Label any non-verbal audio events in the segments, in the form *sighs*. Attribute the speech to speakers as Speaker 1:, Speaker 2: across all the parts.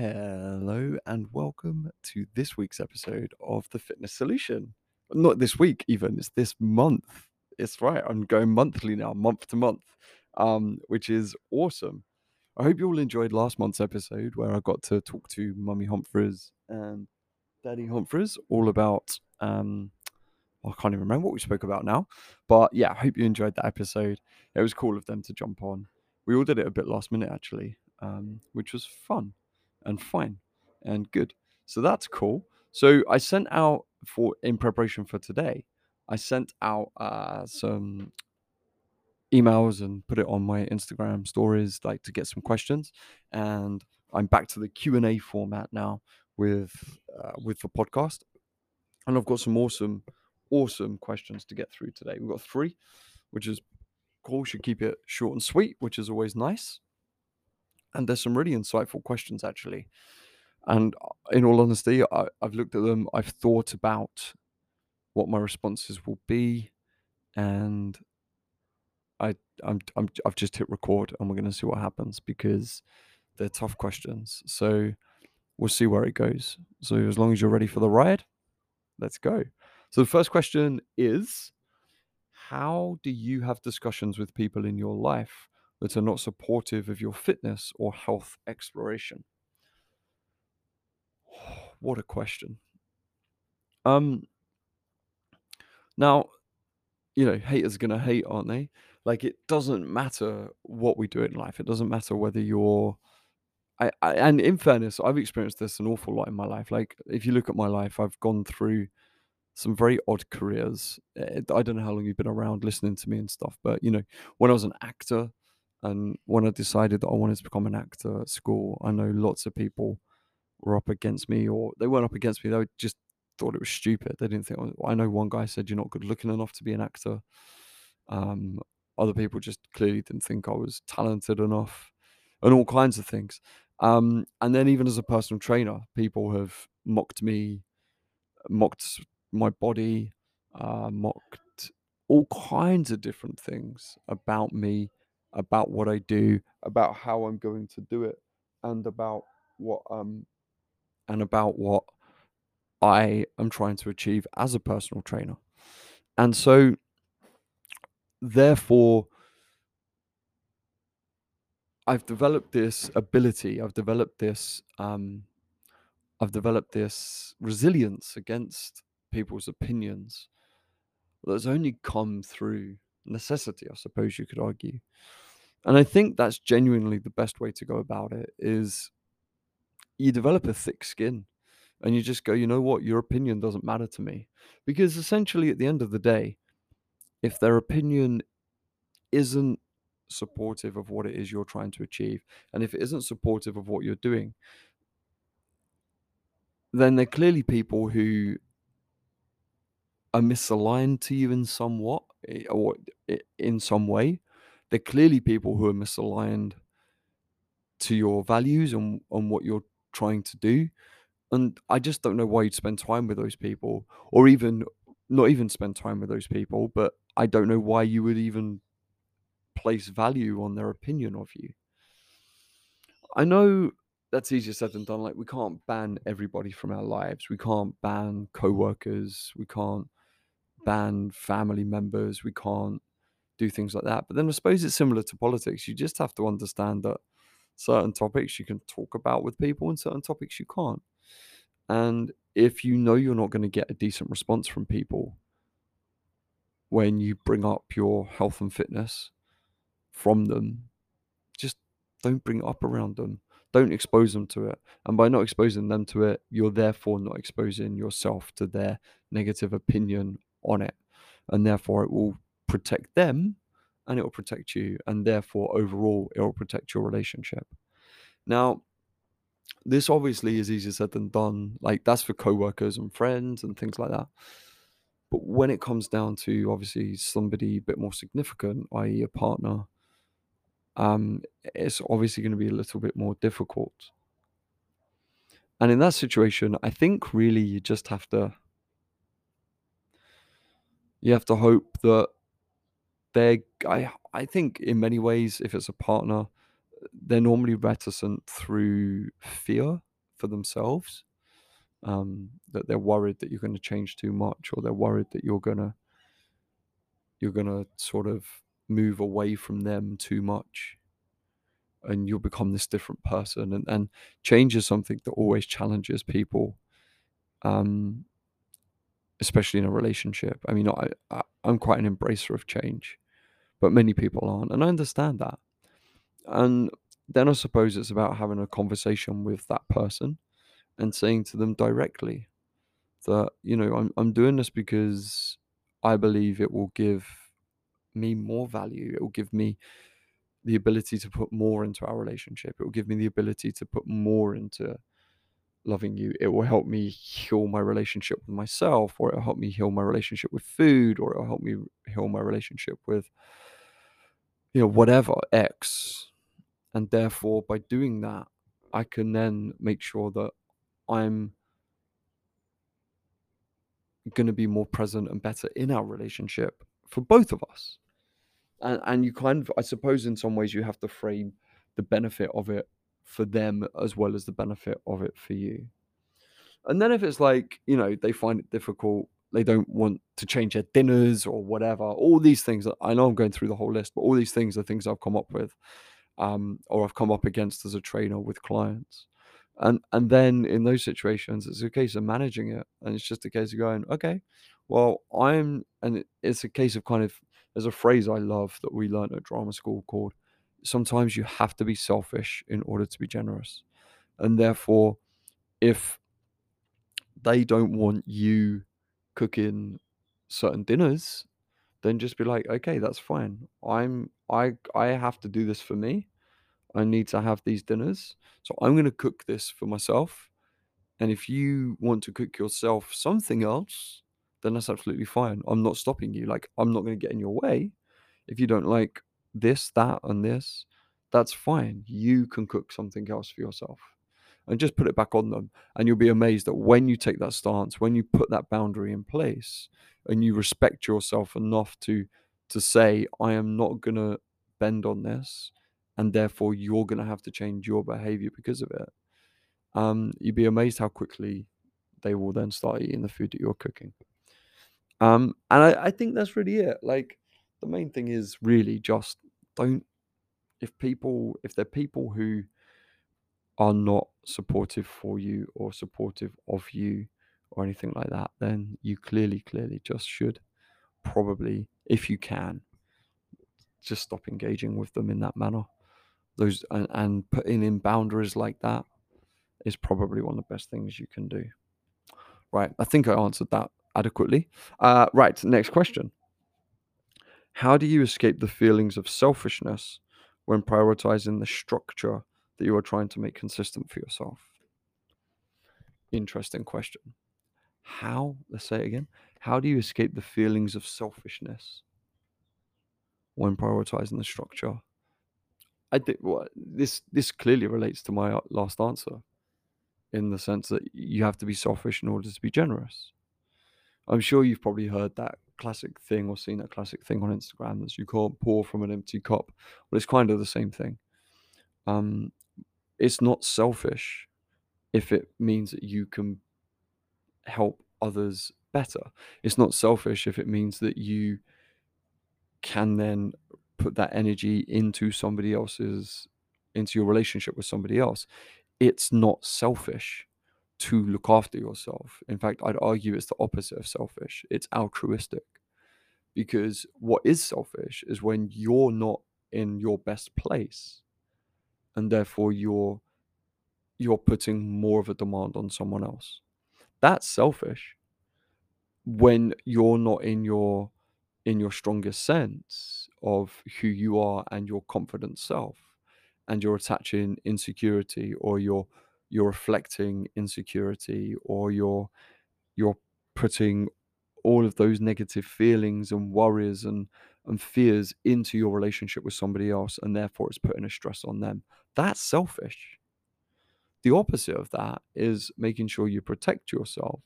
Speaker 1: Hello and welcome to this week's episode of The Fitness Solution. Not this week, even, it's this month. It's right, I'm going monthly now, month to month, um, which is awesome. I hope you all enjoyed last month's episode where I got to talk to Mummy Humphreys and Daddy Humphreys all about, um, I can't even remember what we spoke about now, but yeah, I hope you enjoyed that episode. It was cool of them to jump on. We all did it a bit last minute actually, um, which was fun and fine and good. So that's cool. So I sent out for in preparation for today. I sent out uh, some emails and put it on my Instagram stories, like to get some questions. And I'm back to the Q and A format now with uh, with the podcast, and I've got some awesome, awesome questions to get through today. We've got three, which is cool. Should keep it short and sweet, which is always nice. And there's some really insightful questions actually. And uh, in all honesty, I, I've looked at them. I've thought about what my responses will be, and I I'm, I'm I've just hit record and we're going to see what happens because they're tough questions. So we'll see where it goes. So as long as you're ready for the ride, let's go. So the first question is how do you have discussions with people in your life that are not supportive of your fitness or health exploration? *sighs* What a question. Um now, you know, haters are gonna hate, aren't they? Like it doesn't matter what we do in life. It doesn't matter whether you're I, I and in fairness, I've experienced this an awful lot in my life. Like if you look at my life, I've gone through some very odd careers. Eh, I don't know how long you've been around listening to me and stuff, but you know, when I was an actor and when I decided that I wanted to become an actor at school, I know lots of people were up against me, or they weren't up against me. They just thought it was stupid. They didn't think. I know one guy said you're not good looking enough to be an actor. Um, other people just clearly didn't think I was talented enough, and all kinds of things. Um, and then even as a personal trainer, people have mocked me, mocked my body, uh, mocked all kinds of different things about me, about what I do, about how I'm going to do it, and about what um and about what I am trying to achieve as a personal trainer. And so therefore I've developed this ability, I've developed this um I've developed this resilience against people's opinions that's only come through necessity, I suppose you could argue. And I think that's genuinely the best way to go about it is you develop a thick skin and you just go, you know what, your opinion doesn't matter to me. Because essentially, at the end of the day, if their opinion isn't supportive of what it is you're trying to achieve, and if it isn't supportive of what you're doing, then they're clearly people who are misaligned to you in somewhat eh, or in some way. They're clearly people who are misaligned to your values and on what you're trying to do. And I just don't know why you'd spend time with those people, or even not even spend time with those people, but I don't know why you would even place value on their opinion of you. I know that's easier said than done. Like we can't ban everybody from our lives. We can't ban co-workers. We can't ban family members. We can't do things like that. But then I suppose it's similar to politics. You just have to understand that certain topics you can talk about with people and certain topics you can't. And if you know you're not going to get a decent response from people when you bring up your health and fitness from them, just don't bring it up around them. Don't expose them to it. And by not exposing them to it, you're therefore not exposing yourself to their negative opinion on it. And therefore, it will protect them and it will protect you. And therefore, overall, it will protect your relationship. Now, this obviously is easier said than done. Like, that's for co workers and friends and things like that. But when it comes down to obviously somebody a bit more significant, i.e., a partner, um, it's obviously going to be a little bit more difficult. And in that situation, I think really you just have to you have to hope that they're. I I think in many ways if it's a partner they're normally reticent through fear for themselves. Um, that they're worried that you're going to change too much, or they're worried that you're gonna you're gonna sort of move away from them too much, and you'll become this different person. And and change is something that always challenges people, um, especially in a relationship. I mean, I, I I'm quite an embracer of change, but many people aren't, and I understand that. And then I suppose it's about having a conversation with that person and saying to them directly that, you know, I'm, I'm doing this because I believe it will give me more value. It will give me the ability to put more into our relationship. It will give me the ability to put more into loving you. It will help me heal my relationship with myself, or it'll help me heal my relationship with food, or it'll help me heal my relationship with, you know, whatever, X and therefore by doing that i can then make sure that i'm going to be more present and better in our relationship for both of us and and you kind of i suppose in some ways you have to frame the benefit of it for them as well as the benefit of it for you and then if it's like you know they find it difficult they don't want to change their dinners or whatever all these things i know i'm going through the whole list but all these things are things i've come up with um, or I've come up against as a trainer with clients. And and then in those situations, it's a case of managing it, and it's just a case of going, okay, well, I'm, and it's a case of kind of. There's a phrase I love that we learned at drama school called, "Sometimes you have to be selfish in order to be generous," and therefore, if they don't want you cooking certain dinners then just be like, okay, that's fine. I'm I I have to do this for me. I need to have these dinners. So I'm going to cook this for myself. And if you want to cook yourself something else, then that's absolutely fine. I'm not stopping you. Like I'm not going to get in your way. If you don't like this, that, and this, that's fine. You can cook something else for yourself and just put it back on them. And you'll be amazed that when you take that stance, when you put that boundary in place and you respect yourself enough to to say, I am not gonna bend on this, and therefore you're gonna have to change your behavior because of it. Um, you'd be amazed how quickly they will then start eating the food that you're cooking. Um, and I, I think that's really it. Like the main thing is really just don't if people if they're people who are not supportive for you or supportive of you or anything like that, then you clearly, clearly just should probably, if you can, just stop engaging with them in that manner. Those and, and putting in boundaries like that is probably one of the best things you can do. Right, I think I answered that adequately. Uh, right, next question. How do you escape the feelings of selfishness when prioritizing the structure that you are trying to make consistent for yourself? Interesting question. How, let's say it again, how do you escape the feelings of selfishness when prioritizing the structure? I think well, this this clearly relates to my uh, last answer in the sense that you have to be selfish in order to be generous. I'm sure you've probably heard that classic thing or seen that classic thing on Instagram that you can't pour from an empty cup. Well, it's kind of the same thing. Um, it's not selfish if it means that you can help others better. It's not selfish if it means that you can then put that energy into somebody else's into your relationship with somebody else. It's not selfish to look after yourself. In fact, I'd argue it's the opposite of selfish. It's altruistic. Because what is selfish is when you're not in your best place and therefore you're you're putting more of a demand on someone else. That's selfish when you're not in your in your strongest sense of who you are and your confident self and you're attaching insecurity or you're you're reflecting insecurity or you're you're putting all of those negative feelings and worries and and fears into your relationship with somebody else and therefore it's putting a stress on them. That's selfish. The opposite of that is making sure you protect yourself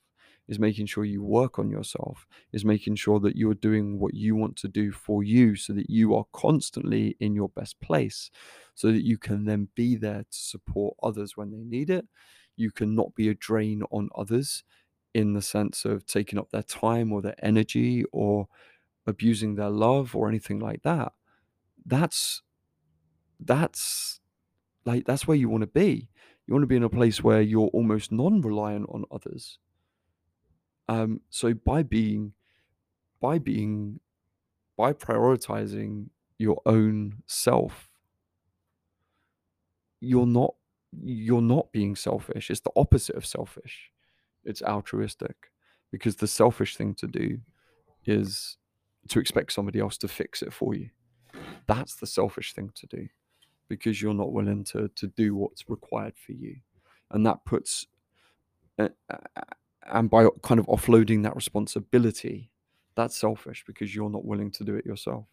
Speaker 1: is making sure you work on yourself is making sure that you're doing what you want to do for you so that you are constantly in your best place so that you can then be there to support others when they need it. You cannot be a drain on others in the sense of taking up their time or their energy or abusing their love or anything like that. That's that's like that's where you want to be. You want to be in a place where you're almost non-reliant on others um so by being by being by prioritizing your own self you're not you're not being selfish. It's the opposite of selfish. It's altruistic. Because the selfish thing to do is to expect somebody else to fix it for you. That's the selfish thing to do. Because you're not willing to to do what's required for you. And that puts and by kind of offloading that responsibility that's selfish because you're not willing to do it yourself.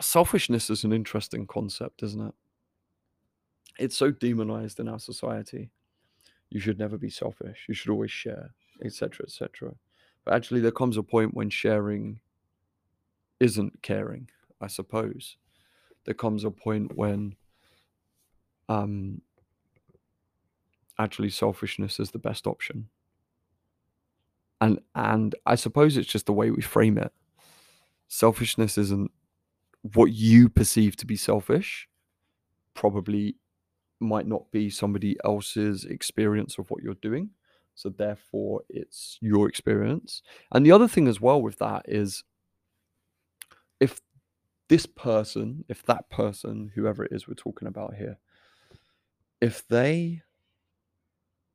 Speaker 1: Selfishness is an interesting concept isn't it? It's so demonized in our society. You should never be selfish. You should always share etc etc but actually there comes a point when sharing isn't caring i suppose. There comes a point when um actually selfishness is the best option. And and i suppose it's just the way we frame it. Selfishness isn't what you perceive to be selfish. Probably might not be somebody else's experience of what you're doing. So therefore it's your experience. And the other thing as well with that is if this person if that person whoever it is we're talking about here if they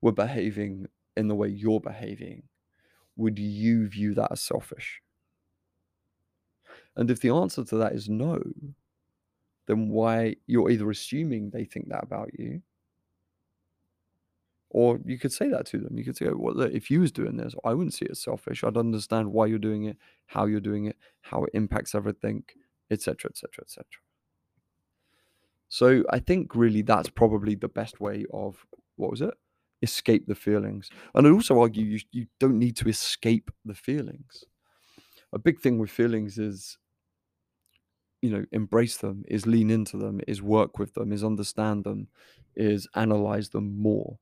Speaker 1: were behaving in the way you're behaving would you view that as selfish? And if the answer to that is no then why you're either assuming they think that about you or you could say that to them. You could say well look, if you was doing this i wouldn't see it as selfish. I'd understand why you're doing it how you're doing it how it impacts everything etc etc etc so i think really that's probably the best way of what was it escape the feelings. And i'd also argue you, you don't need to escape the feelings. A big thing with feelings is you know embrace them is lean into them is work with them is understand them is analyze them more.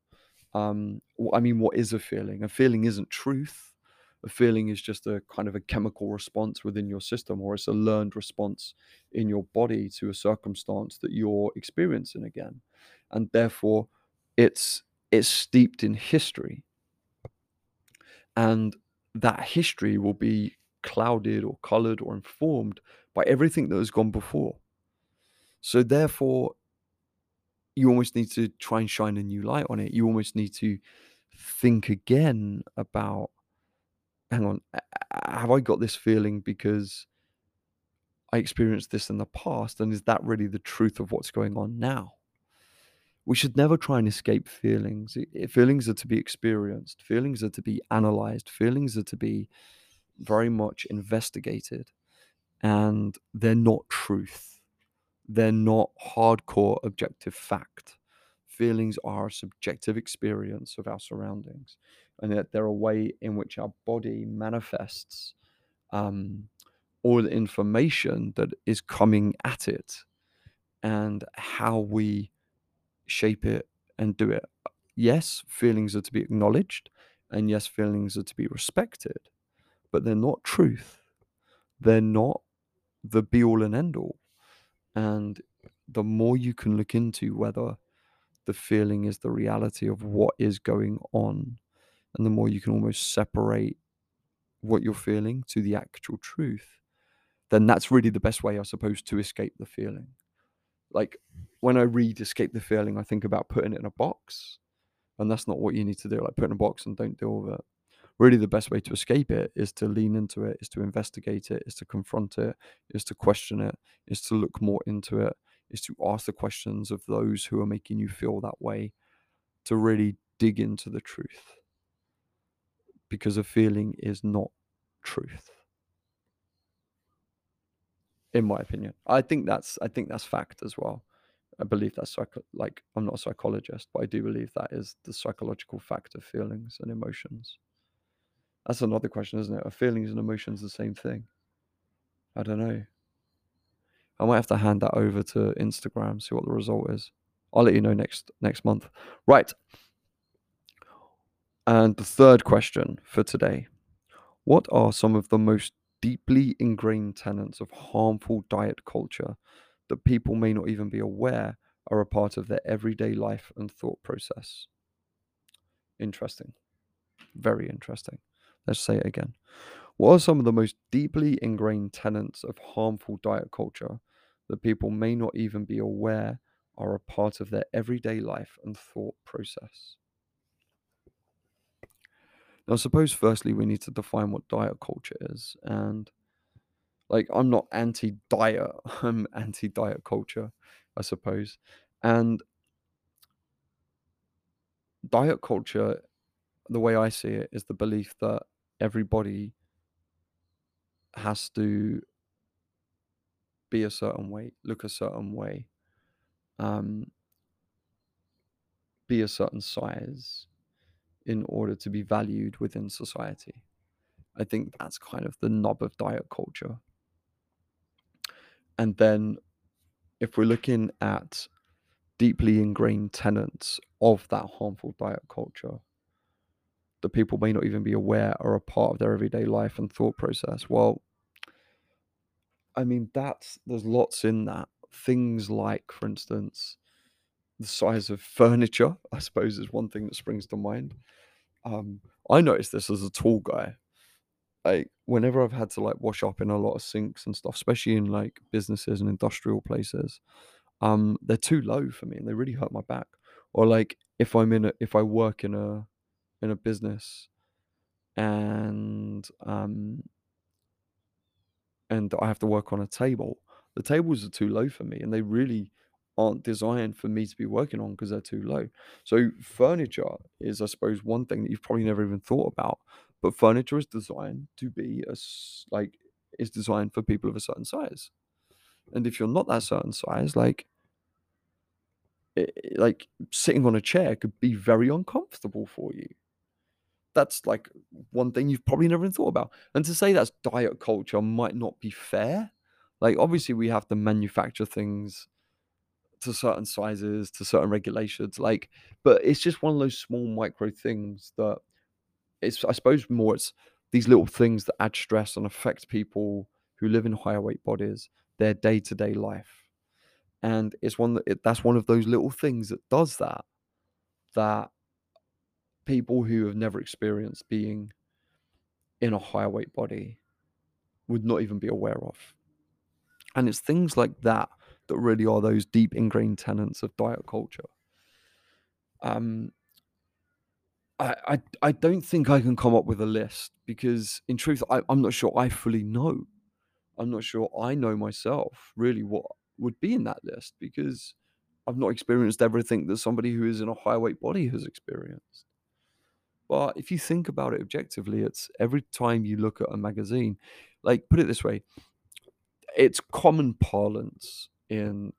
Speaker 1: Um i mean what is a feeling? A feeling isn't truth. A feeling is just a kind of a chemical response within your system or it's a learned response in your body to a circumstance that you're experiencing again. And therefore it's it's steeped in history and that history will be clouded or colored or informed by everything that has gone before. So therefore, you almost need to try and shine a new light on it. You almost need to think again about hang on, have I got this feeling because I experienced this in the past? And is that really the truth of what's going on now? We should never try and escape feelings. Feelings are to be experienced, feelings are to be analyzed, feelings are to be very much investigated and they're not truth. They're not hardcore objective fact. Feelings are a subjective experience of our surroundings, and that they're a way in which our body manifests um, all the information that is coming at it and how we shape it and do it. Yes, feelings are to be acknowledged, and yes, feelings are to be respected, but they're not truth. They're not the be all and end all. And the more you can look into whether the feeling is the reality of what is going on, and the more you can almost separate what you're feeling to the actual truth, then that's really the best way, I suppose, to escape the feeling. Like when I read Escape the Feeling, I think about putting it in a box. And that's not what you need to do. Like put in a box and don't deal with it really the best way to escape it is to lean into it, is to investigate it, is to confront it, is to question it, is to look more into it, is to ask the questions of those who are making you feel that way, to really dig into the truth. Because a feeling is not truth. In my opinion. I think that's I think that's fact as well. I believe that's like I'm not a psychologist, but I do believe that is the psychological fact of feelings and emotions. That's another question, isn't it? Are feelings and emotions the same thing? I don't know. I might have to hand that over to Instagram, see what the result is. I'll let you know next next month. Right. And the third question for today What are some of the most deeply ingrained tenets of harmful diet culture that people may not even be aware are a part of their everyday life and thought process? Interesting. Very interesting. Let's say it again. What are some of the most deeply ingrained tenets of harmful diet culture that people may not even be aware are a part of their everyday life and thought process? Now, suppose firstly we need to define what diet culture is. And like, I'm not anti diet, *laughs* I'm anti diet culture, I suppose. And diet culture, the way I see it, is the belief that everybody has to be a certain way, look a certain way, um, be a certain size in order to be valued within society. I think that's kind of the nub of diet culture. And then if we're looking at deeply ingrained tenets of that harmful diet culture that people may not even be aware are a part of their everyday life and thought process, well, I mean, that's there's lots in that. Things like, for instance, the size of *laughs* furniture, I suppose, is one thing that springs to mind. Um, I noticed this as a tall guy. Like whenever I've had to like wash up in a lot of sinks and stuff, especially in like businesses and industrial places, um, they're too low for me and they really hurt my back. Or like if I'm in a if I work in a in a business and um and I have to work on a table, the tables are too low for me and they really aren't designed for me to be working on because they're too low. So furniture is, I suppose, one thing that you've probably never even thought about. But furniture is designed to be a, like is designed for people of a certain size. And if you're not that certain size, like it, like sitting on a chair could be very uncomfortable for you. That's like one thing you've probably never even thought about. And to say that's diet culture might not be fair. Like obviously we have to manufacture things to certain sizes, to certain regulations. Like, but it's just one of those small micro things that it's I suppose more it's these little things that add stress and affect people who live in higher weight bodies, their day to day life. And it's one that it, that's one of those little things that does that, that people who have never experienced being in a higher weight body would not even be aware of. And it's things like that that really are those deep ingrained tenets of diet culture. Um, I, I, I don't think I can come up with a list because, in truth, I, I'm not sure I fully know. I'm not sure I know myself really what would be in that list because I've not experienced everything that somebody who is in a high weight body has experienced. But if you think about it objectively, it's every time you look at a magazine, like put it this way, it's common parlance in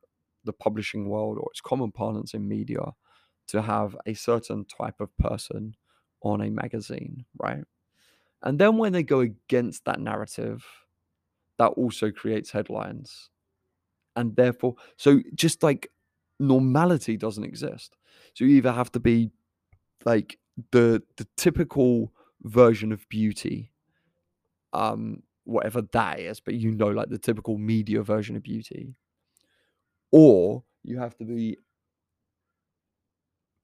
Speaker 1: the publishing world or it's common parlance in media to have a certain type of person on a magazine, right? And then when they go against that narrative, that also creates headlines. And therefore, so just like normality doesn't exist. So you either have to be like the the typical version of beauty, um, whatever that is, but you know, like the typical media version of beauty, or you have to be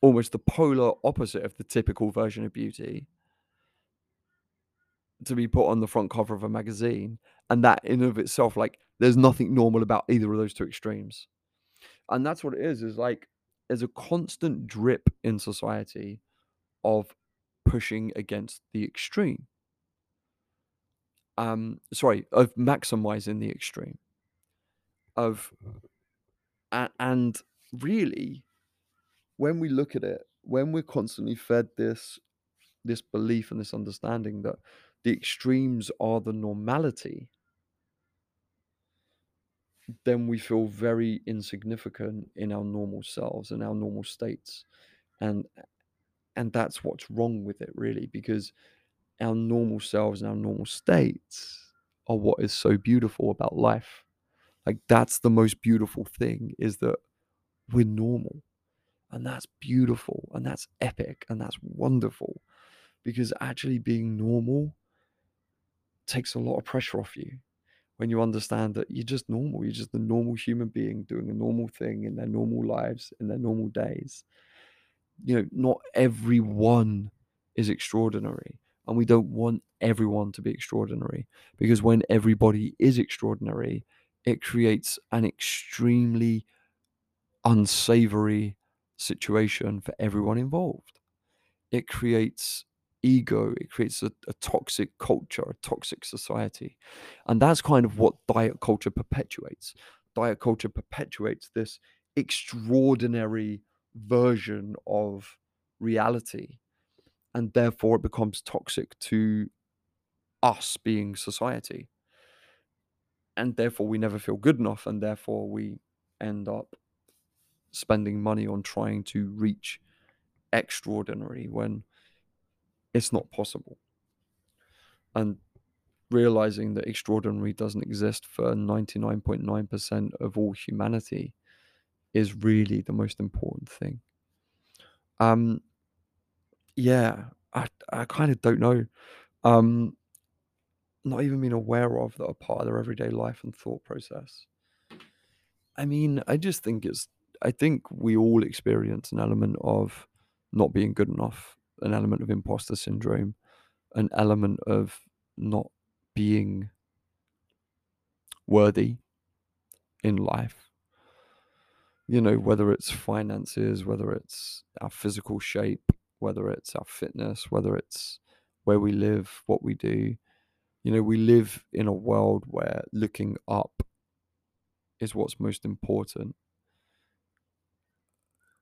Speaker 1: almost the polar opposite of the typical version of beauty to be put on the front cover of a magazine and that in of itself like there's nothing normal about either of those two extremes. And that's what it is is like there's a constant drip in society of pushing against the extreme. Um sorry of maximizing the extreme. Of and really when we look at it when we're constantly fed this this belief and this understanding that the extremes are the normality then we feel very insignificant in our normal selves and our normal states. And and that's what's wrong with it really because our normal selves and our normal states are what is so beautiful about life. Like that's the most beautiful thing is that we're normal And that's beautiful and that's epic and that's wonderful because actually being normal takes a lot of pressure off you when you understand that you're just normal. You're just a normal human being doing a normal thing in their normal lives, in their normal days. You know, not everyone is extraordinary. And we don't want everyone to be extraordinary because when everybody is extraordinary, it creates an extremely unsavory situation for everyone involved. It creates ego, it creates a, a, toxic culture, a toxic society. And that's kind of what diet culture perpetuates. Diet culture perpetuates this extraordinary version of reality. And therefore, it becomes toxic to us being society. And therefore, we never feel good enough. And therefore, we end up spending money on trying to reach extraordinary when it's not possible. And realizing that extraordinary doesn't exist for 99.9% of all humanity is really the most important thing. Um, yeah, I, I kind of don't know. Um, not even being aware of that are part of their everyday life and thought process. I mean, I just think it's, I think we all experience an element of not being good enough an element of imposter syndrome, an element of not being worthy in life. You know, whether it's finances, whether it's our physical shape, whether it's our fitness, whether it's where we live, what we do. You know, we live in a world where looking up is what's most important.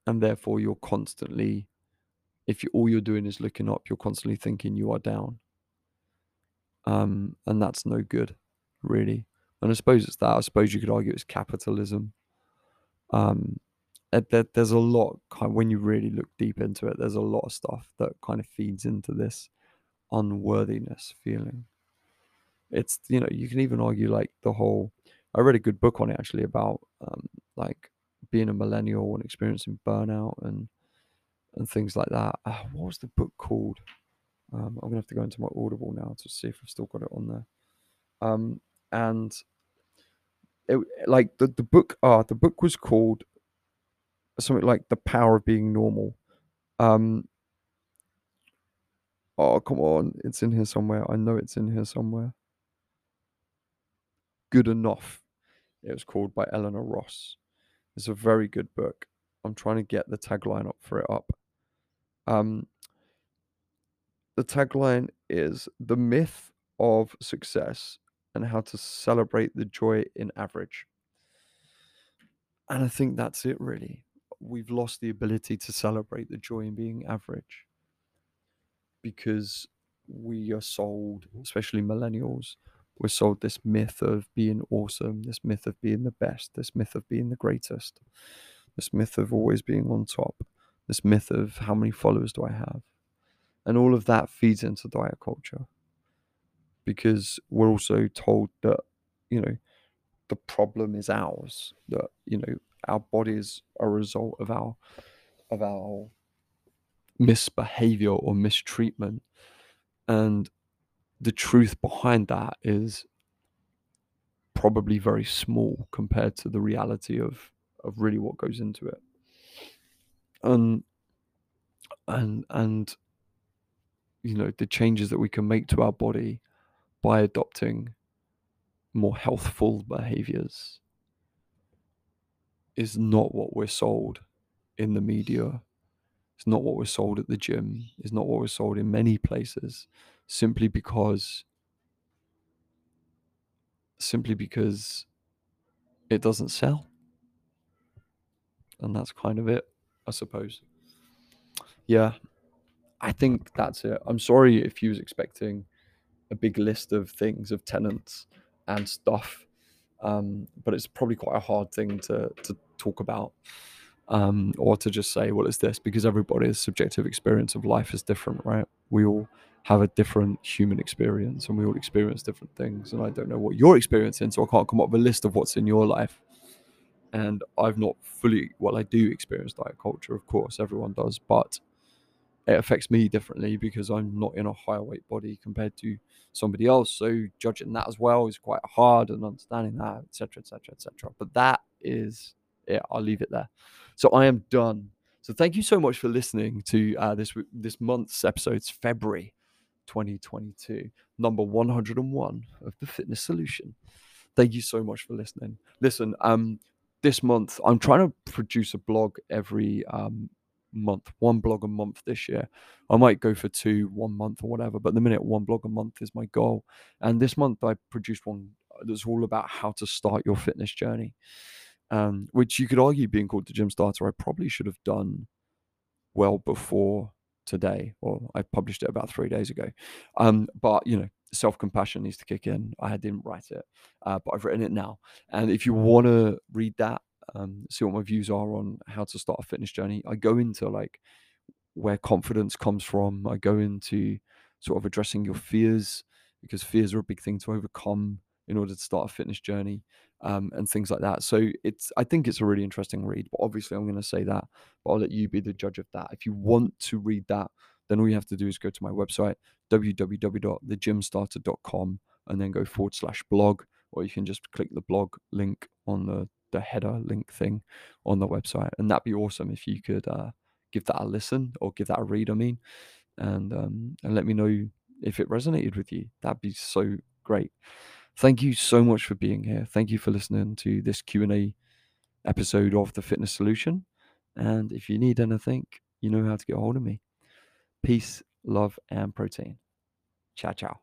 Speaker 1: And therefore, you're constantly if you, all you're doing is looking up, you're constantly thinking you are down. Um, and that's no good, really. And I suppose it's that. I suppose you could argue it's capitalism. Um, there, there's a lot kind of, when you really look deep into it. There's a lot of stuff that kind of feeds into this unworthiness feeling. It's you know you can even argue like the whole. I read a good book on it actually about um, like being a millennial and experiencing burnout and and things like that. Uh, what was the book called? Um, I'm gonna have to go into my Audible now to see if I've still got it on there. Um, and it, like the the book, ah, uh, the book was called something like The Power of Being Normal. Um, oh come on, it's in here somewhere. I know it's in here somewhere. Good enough. It was called by Eleanor Ross. It's a very good book. I'm trying to get the tagline up for it up. Um, the tagline is the myth of success and how to celebrate the joy in average. And I think that's it, really. We've lost the ability to celebrate the joy in being average because we are sold, especially millennials, we're sold this myth of being awesome, this myth of being the best, this myth of being the greatest, this myth of always being on top this myth of how many followers do I have? And all of that feeds into diet culture because we're also told that, you know, the problem is ours, that, you know, our bodies are a result of our of our misbehavior or mistreatment. And the truth behind that is probably very small compared to the reality of of really what goes into it. And and and you know the changes that we can make to our body by adopting more healthful behaviors is not what we're sold in the media. It's not what we're sold at the gym. It's not what we're sold in many places simply because simply because it doesn't sell and that's kind of it I suppose. Yeah, I think that's it. I'm sorry if you was expecting a big list of things of tenants and stuff, um, but it's probably quite a hard thing to to talk about um, or to just say, well, it's this because everybody's subjective experience of life is different, right? We all have a different human experience and we all experience different things. And I don't know what you're experiencing, so I can't come up with a list of what's in your life. and I've not fully. Well, I do experience diet culture, of course, everyone does, but it affects me differently because I'm not in a higher weight body compared to somebody else. So judging that as well is quite hard and understanding that, etc., etc., etc. But that is it. I'll leave it there. So I am done. So thank you so much for listening to uh, this this month's episodes, February 2022, number 101 of the Fitness Solution. Thank you so much for listening. Listen, um, this month I'm trying to produce a blog every um month, one blog a month this year. I might go for two, one month or whatever, but the minute one blog a month is my goal. And this month I produced one that's all about how to start your fitness journey, um, which you could argue being called the gym starter, I probably should have done well before today, or I published it about three days ago. Um, but you know, self compassion needs to kick in. I didn't write it, uh, but I've written it now. And if you want to read that, um, see what my views are on how to start a fitness journey, I go into like where confidence comes from. I go into sort of addressing your fears because fears are a big thing to overcome in order to start a fitness journey um, and things like that. So it's I think it's a really interesting read. But obviously, I'm going to say that, but I'll let you be the judge of that. If you want to read that, then all you have to do is go to my website www.thegymstarter.com and then go forward slash blog, or you can just click the blog link on the the header link thing on the website, and that'd be awesome if you could uh, give that a listen or give that a read. I mean, and um, and let me know if it resonated with you. That'd be so great. Thank you so much for being here. Thank you for listening to this Q and A episode of the Fitness Solution. And if you need anything, you know how to get a hold of me. Peace, love, and protein. Ciao, ciao.